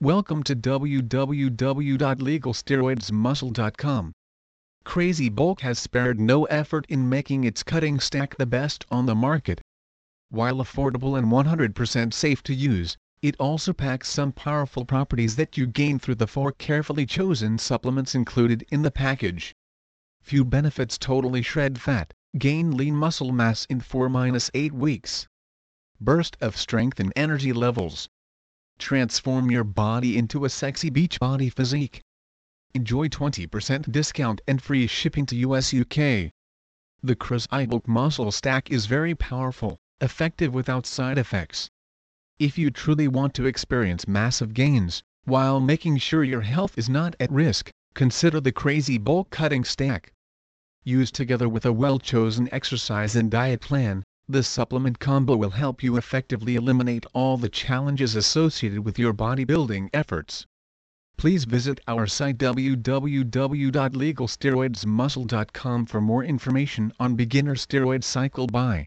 Welcome to www.legalsteroidsmuscle.com. Crazy Bulk has spared no effort in making its cutting stack the best on the market. While affordable and 100% safe to use, it also packs some powerful properties that you gain through the four carefully chosen supplements included in the package. Few benefits totally shred fat, gain lean muscle mass in 4-8 weeks. Burst of strength and energy levels. Transform your body into a sexy beach body physique. Enjoy 20% discount and free shipping to US UK. The Crazy Bulk Muscle Stack is very powerful, effective without side effects. If you truly want to experience massive gains, while making sure your health is not at risk, consider the Crazy Bulk Cutting Stack. Used together with a well-chosen exercise and diet plan, the supplement combo will help you effectively eliminate all the challenges associated with your bodybuilding efforts. Please visit our site www.legalsteroidsmuscle.com for more information on beginner steroid cycle buy.